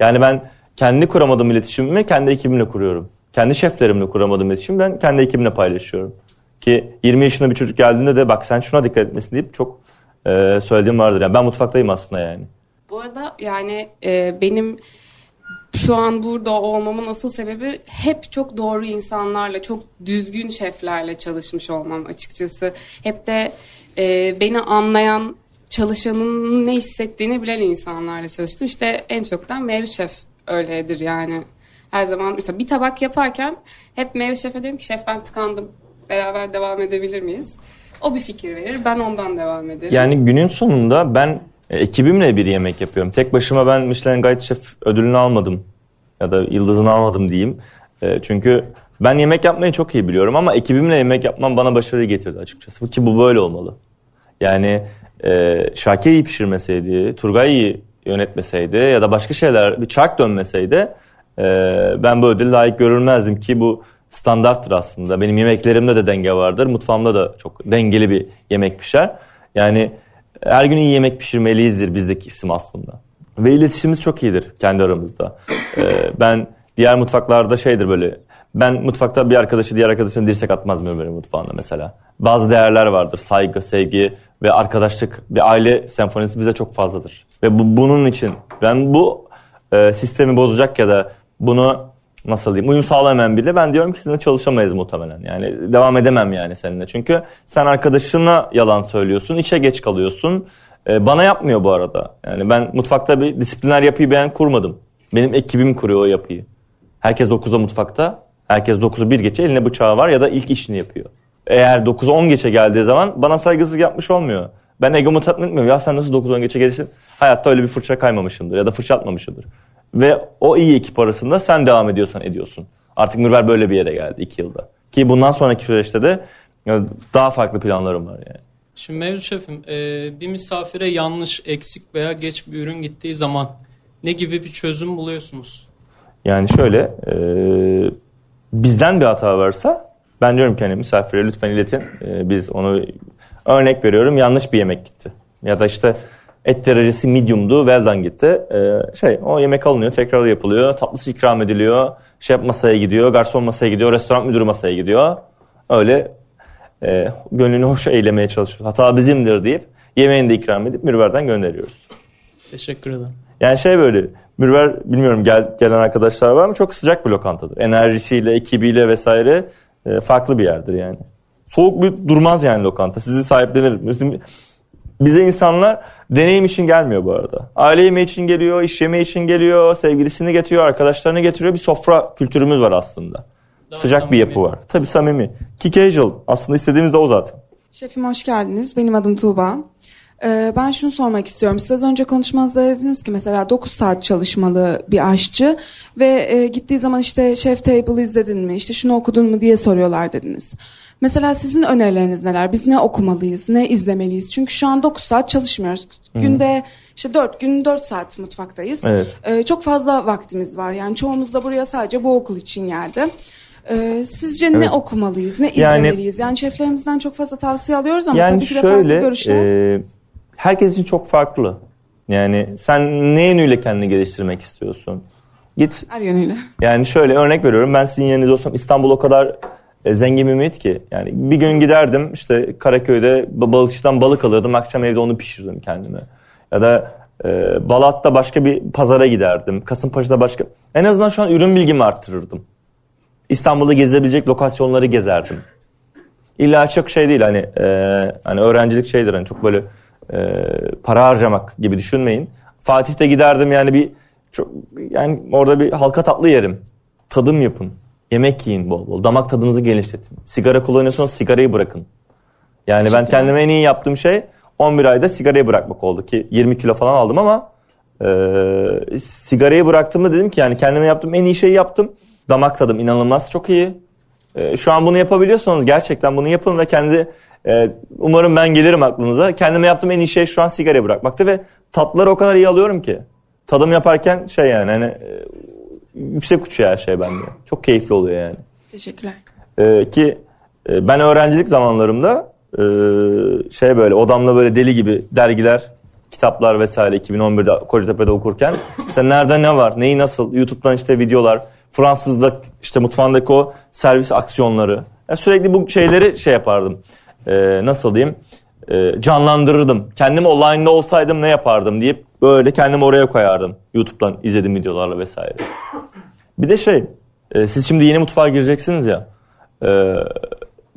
Yani ben kendi kuramadığım iletişimimi kendi ekibimle kuruyorum. Kendi şeflerimle kuramadığım iletişimi ben kendi ekibimle paylaşıyorum. Ki 20 yaşında bir çocuk geldiğinde de bak sen şuna dikkat etmesin deyip çok e, söylediğim vardır. Yani ben mutfaktayım aslında yani. Bu arada yani e, benim şu an burada olmamın asıl sebebi hep çok doğru insanlarla, çok düzgün şeflerle çalışmış olmam açıkçası. Hep de e, beni anlayan, çalışanın ne hissettiğini bilen insanlarla çalıştım. İşte en çoktan Mevlüt Şef öyledir yani. Her zaman mesela bir tabak yaparken hep Mevlüt Şef'e derim ki şef ben tıkandım. Beraber devam edebilir miyiz? O bir fikir verir. Ben ondan devam ederim. Yani günün sonunda ben e, ekibimle bir yemek yapıyorum. Tek başıma ben Michelin Guide Chef ödülünü almadım. Ya da yıldızını almadım diyeyim. E, çünkü ben yemek yapmayı çok iyi biliyorum ama ekibimle yemek yapmam bana başarı getirdi açıkçası. Ki bu böyle olmalı. Yani e, Şakir iyi pişirmeseydi, Turgay iyi yönetmeseydi ya da başka şeyler bir çark dönmeseydi e, ben bu ödülü layık görülmezdim ki bu standarttır aslında. Benim yemeklerimde de denge vardır. Mutfağımda da çok dengeli bir yemek pişer. Yani her gün iyi yemek pişirmeliyizdir bizdeki isim aslında. Ve iletişimimiz çok iyidir kendi aramızda. Ee, ben diğer mutfaklarda şeydir böyle. Ben mutfakta bir arkadaşı diğer arkadaşına dirsek atmaz mı böyle mutfağında mesela. Bazı değerler vardır. Saygı, sevgi ve arkadaşlık. Bir aile senfonisi bize çok fazladır. Ve bu, bunun için ben bu e, sistemi bozacak ya da bunu nasıl diyeyim uyum sağlamayan biriyle ben diyorum ki sizinle çalışamayız muhtemelen. Yani devam edemem yani seninle. Çünkü sen arkadaşına yalan söylüyorsun, işe geç kalıyorsun. Ee, bana yapmıyor bu arada. Yani ben mutfakta bir disipliner yapıyı ben kurmadım. Benim ekibim kuruyor o yapıyı. Herkes 9'da mutfakta. Herkes 9'u 1 geçe eline bıçağı var ya da ilk işini yapıyor. Eğer 9'a 10 geçe geldiği zaman bana saygısızlık yapmış olmuyor. Ben egomu tatmin etmiyorum. Ya sen nasıl 9-10 geçe gelirsin? Hayatta öyle bir fırça kaymamışımdır ya da fırça atmamışımdır. Ve o iyi ekip arasında sen devam ediyorsan ediyorsun. Artık Mürver böyle bir yere geldi 2 yılda. Ki bundan sonraki süreçte de daha farklı planlarım var yani. Şimdi Mevlüt Şef'im e, bir misafire yanlış, eksik veya geç bir ürün gittiği zaman ne gibi bir çözüm buluyorsunuz? Yani şöyle e, bizden bir hata varsa ben diyorum ki hani misafire lütfen iletin. E, biz onu örnek veriyorum yanlış bir yemek gitti. Ya da işte et derecesi medium'du well done gitti. E, şey o yemek alınıyor tekrar yapılıyor. Tatlısı ikram ediliyor. Şef masaya gidiyor. Garson masaya gidiyor. Restoran müdürü masaya gidiyor. Öyle e, gönlünü hoş eylemeye çalışıyoruz. Hata bizimdir deyip yemeğini de ikram edip mürverden gönderiyoruz. Teşekkür ederim. Yani şey böyle Mürver bilmiyorum gel, gelen arkadaşlar var mı? Çok sıcak bir lokantadır. Enerjisiyle, ekibiyle vesaire e, farklı bir yerdir yani. Soğuk bir durmaz yani lokanta. Sizi sahiplenir. Bizim, bize insanlar deneyim için gelmiyor bu arada. Aile yemeği için geliyor, iş yemeği için geliyor, sevgilisini getiriyor, arkadaşlarını getiriyor. Bir sofra kültürümüz var aslında. Daha Sıcak bir samimi. yapı var. Tabii samimi. Ki casual. Aslında istediğimiz de o zaten. Şefim hoş geldiniz. Benim adım Tuğba. Ee, ben şunu sormak istiyorum. Siz az önce konuşmanızda dediniz ki mesela 9 saat çalışmalı bir aşçı ve e, gittiği zaman işte Chef Table izledin mi, işte şunu okudun mu diye soruyorlar dediniz. Mesela sizin önerileriniz neler? Biz ne okumalıyız, ne izlemeliyiz? Çünkü şu an 9 saat çalışmıyoruz. Günde işte 4 gün 4 saat mutfaktayız. Evet. Ee, çok fazla vaktimiz var. Yani çoğumuz da buraya sadece bu okul için geldi. Ee, sizce ne Evet. okumalıyız, ne Yani- izlemeliyiz? Yani şeflerimizden çok fazla tavsiye alıyoruz ama yani tabii ki de farklı görüşler. e, herkes için çok farklı. Yani sen ne yönüyle kendini geliştirmek istiyorsun? Git Her yönüyle. Yani şöyle örnek veriyorum. Ben sizin yerinizde olsam İstanbul o kadar zengin bir muhit ki. Yani bir gün giderdim işte Karaköy'de ba- balıkçıdan balık alırdım. Akşam evde onu pişirdim kendime. Ya da e, Balat'ta başka bir pazara giderdim. Kasımpaşa'da başka. En azından şu an ürün bilgimi arttırırdım. İstanbul'da gezebilecek lokasyonları gezerdim. İlla çok şey değil hani e, hani öğrencilik şeydir hani çok böyle e, para harcamak gibi düşünmeyin. Fatih'te giderdim yani bir çok yani orada bir halka tatlı yerim. Tadım yapın. Yemek yiyin bol bol. Damak tadınızı genişletin. Sigara kullanıyorsanız sigarayı bırakın. Yani ben kendime en iyi yaptığım şey 11 ayda sigarayı bırakmak oldu ki 20 kilo falan aldım ama e, sigarayı bıraktığımda dedim ki yani kendime yaptığım en iyi şeyi yaptım. Damak tadım inanılmaz çok iyi. E, şu an bunu yapabiliyorsanız gerçekten bunu yapın ve kendi e, umarım ben gelirim aklınıza. Kendime yaptığım en iyi şey şu an sigarayı bırakmakta ve tatları o kadar iyi alıyorum ki. Tadım yaparken şey yani hani yüksek uçuyor her şey bende. Çok keyifli oluyor yani. Teşekkürler. Ee, ki e, ben öğrencilik zamanlarımda e, şey böyle odamda böyle deli gibi dergiler, kitaplar vesaire 2011'de Kocatepe'de okurken işte nerede ne var, neyi nasıl, YouTube'dan işte videolar, Fransız'da işte mutfağındaki o servis aksiyonları. Ya sürekli bu şeyleri şey yapardım. Ee, nasıl diyeyim? Ee, canlandırırdım. Kendim online'da olsaydım ne yapardım deyip böyle kendimi oraya koyardım. YouTube'dan izlediğim videolarla vesaire. Bir de şey, e, siz şimdi yeni mutfağa gireceksiniz ya. e,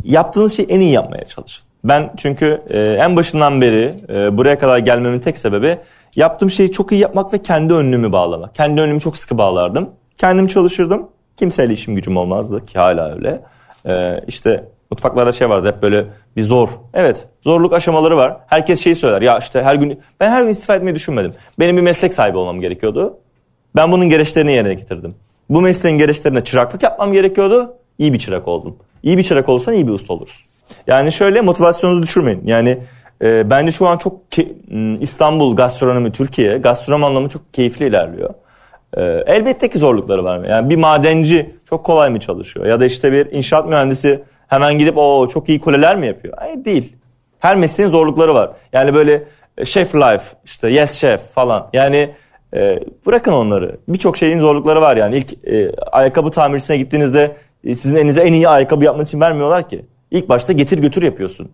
yaptığınız şeyi en iyi yapmaya çalışın. Ben çünkü e, en başından beri e, buraya kadar gelmemin tek sebebi yaptığım şeyi çok iyi yapmak ve kendi önlüğümü bağlamak. Kendi önlüğümü çok sıkı bağlardım. Kendim çalışırdım. Kimseyle işim gücüm olmazdı ki hala öyle. E, işte mutfaklarda şey vardı hep böyle bir zor. Evet zorluk aşamaları var. Herkes şeyi söyler ya işte her gün ben her gün istifa etmeyi düşünmedim. Benim bir meslek sahibi olmam gerekiyordu. Ben bunun gereçlerini yerine getirdim. Bu mesleğin gereçlerine çıraklık yapmam gerekiyordu. İyi bir çırak oldum. İyi bir çırak olursan iyi bir usta olursun. Yani şöyle motivasyonunuzu düşürmeyin. Yani e, bence şu an çok İstanbul gastronomi Türkiye gastronomi anlamı çok keyifli ilerliyor. E, elbette ki zorlukları var. Yani bir madenci çok kolay mı çalışıyor? Ya da işte bir inşaat mühendisi hemen gidip o çok iyi kuleler mi yapıyor? Hayır değil. Her mesleğin zorlukları var. Yani böyle e, chef life, işte yes chef falan. Yani e, bırakın onları. Birçok şeyin zorlukları var yani. İlk e, ayakkabı tamircisine gittiğinizde e, sizin elinize en iyi ayakkabı yapmanız için vermiyorlar ki. İlk başta getir götür yapıyorsun.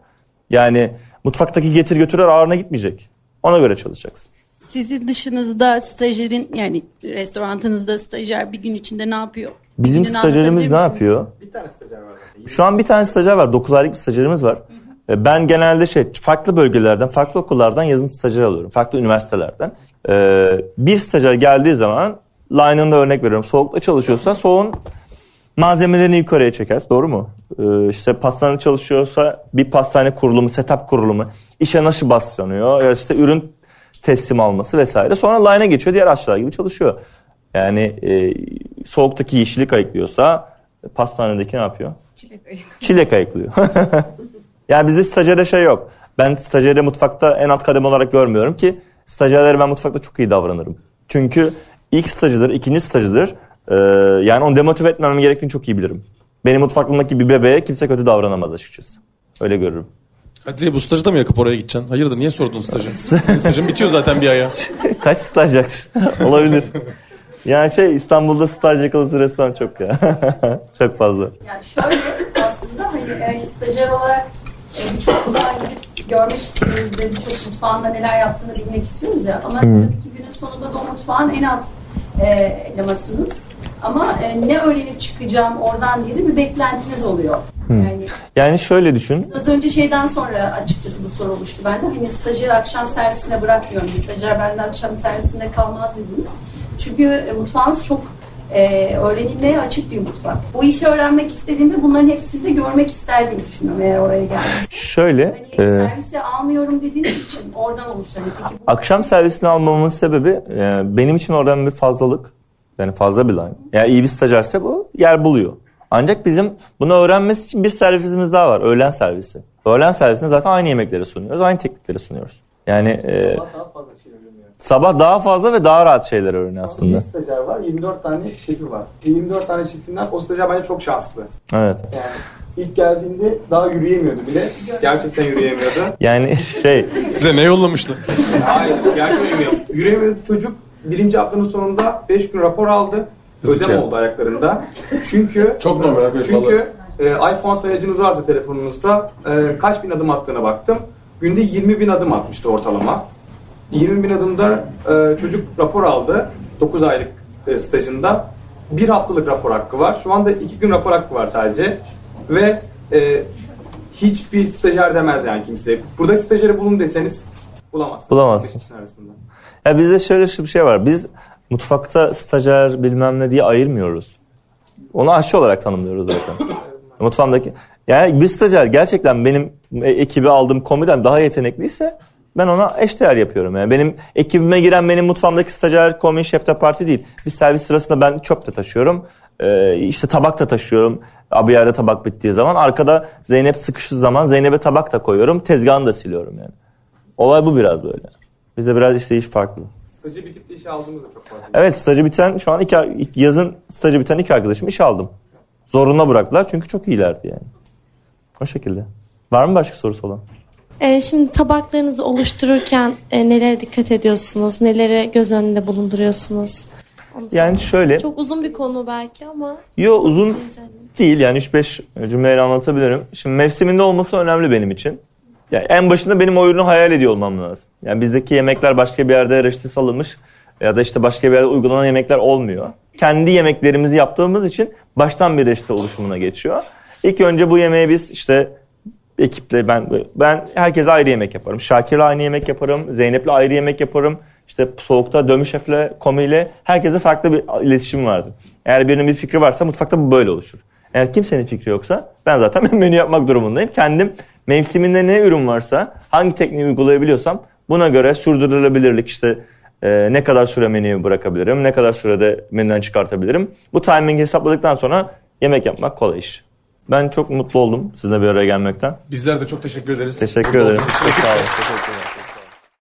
Yani mutfaktaki getir götürler ağırına gitmeyecek. Ona göre çalışacaksın. Sizin dışınızda stajyerin yani restoranınızda stajyer bir gün içinde ne yapıyor? Bir Bizim stajyerimiz ne anlatabilir misiniz? yapıyor? Şu an bir tane stajyer var. 9 aylık bir stajyerimiz var. E, Ben genelde şey farklı bölgelerden, farklı okullardan yazın stajyer alıyorum. Farklı üniversitelerden. E, Bir stajyer geldiği zaman line'ında örnek veriyorum. Soğukta çalışıyorsa soğuğun malzemelerini yukarıya çeker. Doğru mu? E, işte pastane çalışıyorsa bir pastane kurulumu, setup kurulumu, işe nasıl başlanıyor, ya işte ürün teslim alması vesaire. Sonra line'a geçiyor. Diğer aşçılar gibi çalışıyor. Yani e, soğuktaki yeşillik ayıklıyorsa pastanedeki ne yapıyor? Çilek ayıklıyor. yani bizde stajyere şey yok. Ben stajyeri mutfakta en alt kademe olarak görmüyorum ki stajyerlere ben mutfakta çok iyi davranırım. Çünkü ilk stajıdır, ikinci stajıdır. Ee, yani onu demotive etmemem gerektiğini çok iyi bilirim. Benim mutfaklığımdaki bir bebeğe kimse kötü davranamaz açıkçası. Öyle görürüm. Kadriye bu stajı da mı yakıp oraya gideceksin? Hayırdır niye sordun stajı? Senin stajın bitiyor zaten bir aya. Kaç staj yaksın? Olabilir. Yani şey İstanbul'da staj yakalısı restoran çok ya. çok fazla. Yani şöyle aslında hani e, stajyer olarak mutfağa gidip görmek istiyoruz ve birçok mutfağında neler yaptığını bilmek istiyoruz ya. Ama Hı. tabii ki günün sonunda da o mutfağın en alt e, elemasınız. Ama e, ne öğrenip çıkacağım oradan diye de bir beklentiniz oluyor. Yani Yani şöyle düşün. az önce şeyden sonra açıkçası bu soru oluştu bende. Hani stajyer akşam servisine bırakmıyorum. Stajyer bende akşam servisinde kalmaz dediniz. Çünkü e, mutfağınız çok e, öğrenilmeye açık bir mutfak. Bu işi öğrenmek istediğinde bunların hepsini de görmek ister diye düşünüyorum eğer oraya geldiğinizde. Şöyle, Hani e, servise almıyorum dediğiniz için oradan oluşan. Peki bu akşam servisini almamın sebebi e, benim için oradan bir fazlalık. Yani fazla bir line. Yani iyi bir stajyerse bu yer buluyor. Ancak bizim bunu öğrenmesi için bir servisimiz daha var. Öğlen servisi. Öğlen servisinde zaten aynı yemekleri sunuyoruz. Aynı teknikleri sunuyoruz. Yani e, sabah daha fazla ve daha rahat şeyler öğreniyor aslında. Bir stajyer var, 24 tane şefi var. 24 tane şefinden o stajyer bence çok şanslı. Evet. Yani ilk geldiğinde daha yürüyemiyordu bile. Gerçekten yürüyemiyordu. Yani şey Size ne yollamışlar? Hayır, gerçekten yürüyemiyordu. Yürüyemiyordu. Çocuk birinci haftanın sonunda 5 gün rapor aldı. Ödem ya. oldu ayaklarında. Çünkü Çok normal çünkü e, iPhone sayacınız varsa telefonunuzda e, kaç bin adım attığına baktım. Günde 20 bin adım atmıştı ortalama. 20 bin adımda e, çocuk rapor aldı. 9 aylık e, stajında. Bir haftalık rapor hakkı var. Şu anda 2 gün rapor hakkı var sadece. Ve e, hiçbir stajyer demez yani kimse. Burada stajyeri bulun deseniz bulamazsınız. Bulamazsınız. Arasında. Ya bizde şöyle bir şey var. Biz mutfakta stajyer bilmem ne diye ayırmıyoruz. Onu aşçı olarak tanımlıyoruz zaten. Mutfağımdaki. Yani bir stajyer gerçekten benim e- ekibi aldığım komiden daha yetenekliyse ben ona eşdeğer yapıyorum. Yani benim ekibime giren benim mutfağımdaki stajyer komi şef de parti değil. Bir servis sırasında ben çöp de taşıyorum. Ee, işte tabak da taşıyorum. Abi yerde tabak bittiği zaman. Arkada Zeynep sıkıştığı zaman Zeynep'e tabak da koyuyorum. Tezgahını da siliyorum yani. Olay bu biraz böyle. Bizde biraz işte iş farklı. Stajı bitip de işe aldığımız da çok fazla. Evet stajı biten şu an iki, yazın stajı biten iki arkadaşım iş aldım. Zoruna bıraktılar çünkü çok iyilerdi yani. O şekilde. Var mı başka sorusu olan? Ee, şimdi tabaklarınızı oluştururken e, nelere dikkat ediyorsunuz? Nelere göz önünde bulunduruyorsunuz? Onu Yani şöyle-. Çok uzun bir konu belki ama. Yo uzun değil yani 3-5 cümleyle anlatabilirim. Şimdi mevsiminde olması önemli benim için. Yani en başında benim o ürünü hayal ediyor olmam lazım. Yani bizdeki yemekler başka bir yerde reçete salınmış ya da işte başka bir yerde uygulanan yemekler olmuyor. Kendi yemeklerimizi yaptığımız için baştan bir reçete oluşumuna geçiyor. İlk önce bu yemeği biz işte ekiple ben ben herkese ayrı yemek yaparım. Şakir'le aynı yemek yaparım. Zeynep'le ayrı yemek yaparım. İşte soğukta Dömü Şef'le, Komi'yle herkese farklı bir iletişim vardı. Eğer birinin bir fikri varsa mutfakta bu böyle oluşur. Eğer kimsenin fikri yoksa ben zaten menü yapmak durumundayım. Kendim mevsiminde ne ürün varsa hangi tekniği uygulayabiliyorsam buna göre sürdürülebilirlik işte e, ne kadar süre menüyü bırakabilirim, ne kadar sürede menüden çıkartabilirim. Bu timing hesapladıktan sonra yemek yapmak kolay iş. Ben çok mutlu oldum sizinle bir araya gelmekten. Bizler de çok teşekkür ederiz. Teşekkür ederim. olduğunuz için. Çok sağ olun. Teşekkür ederim.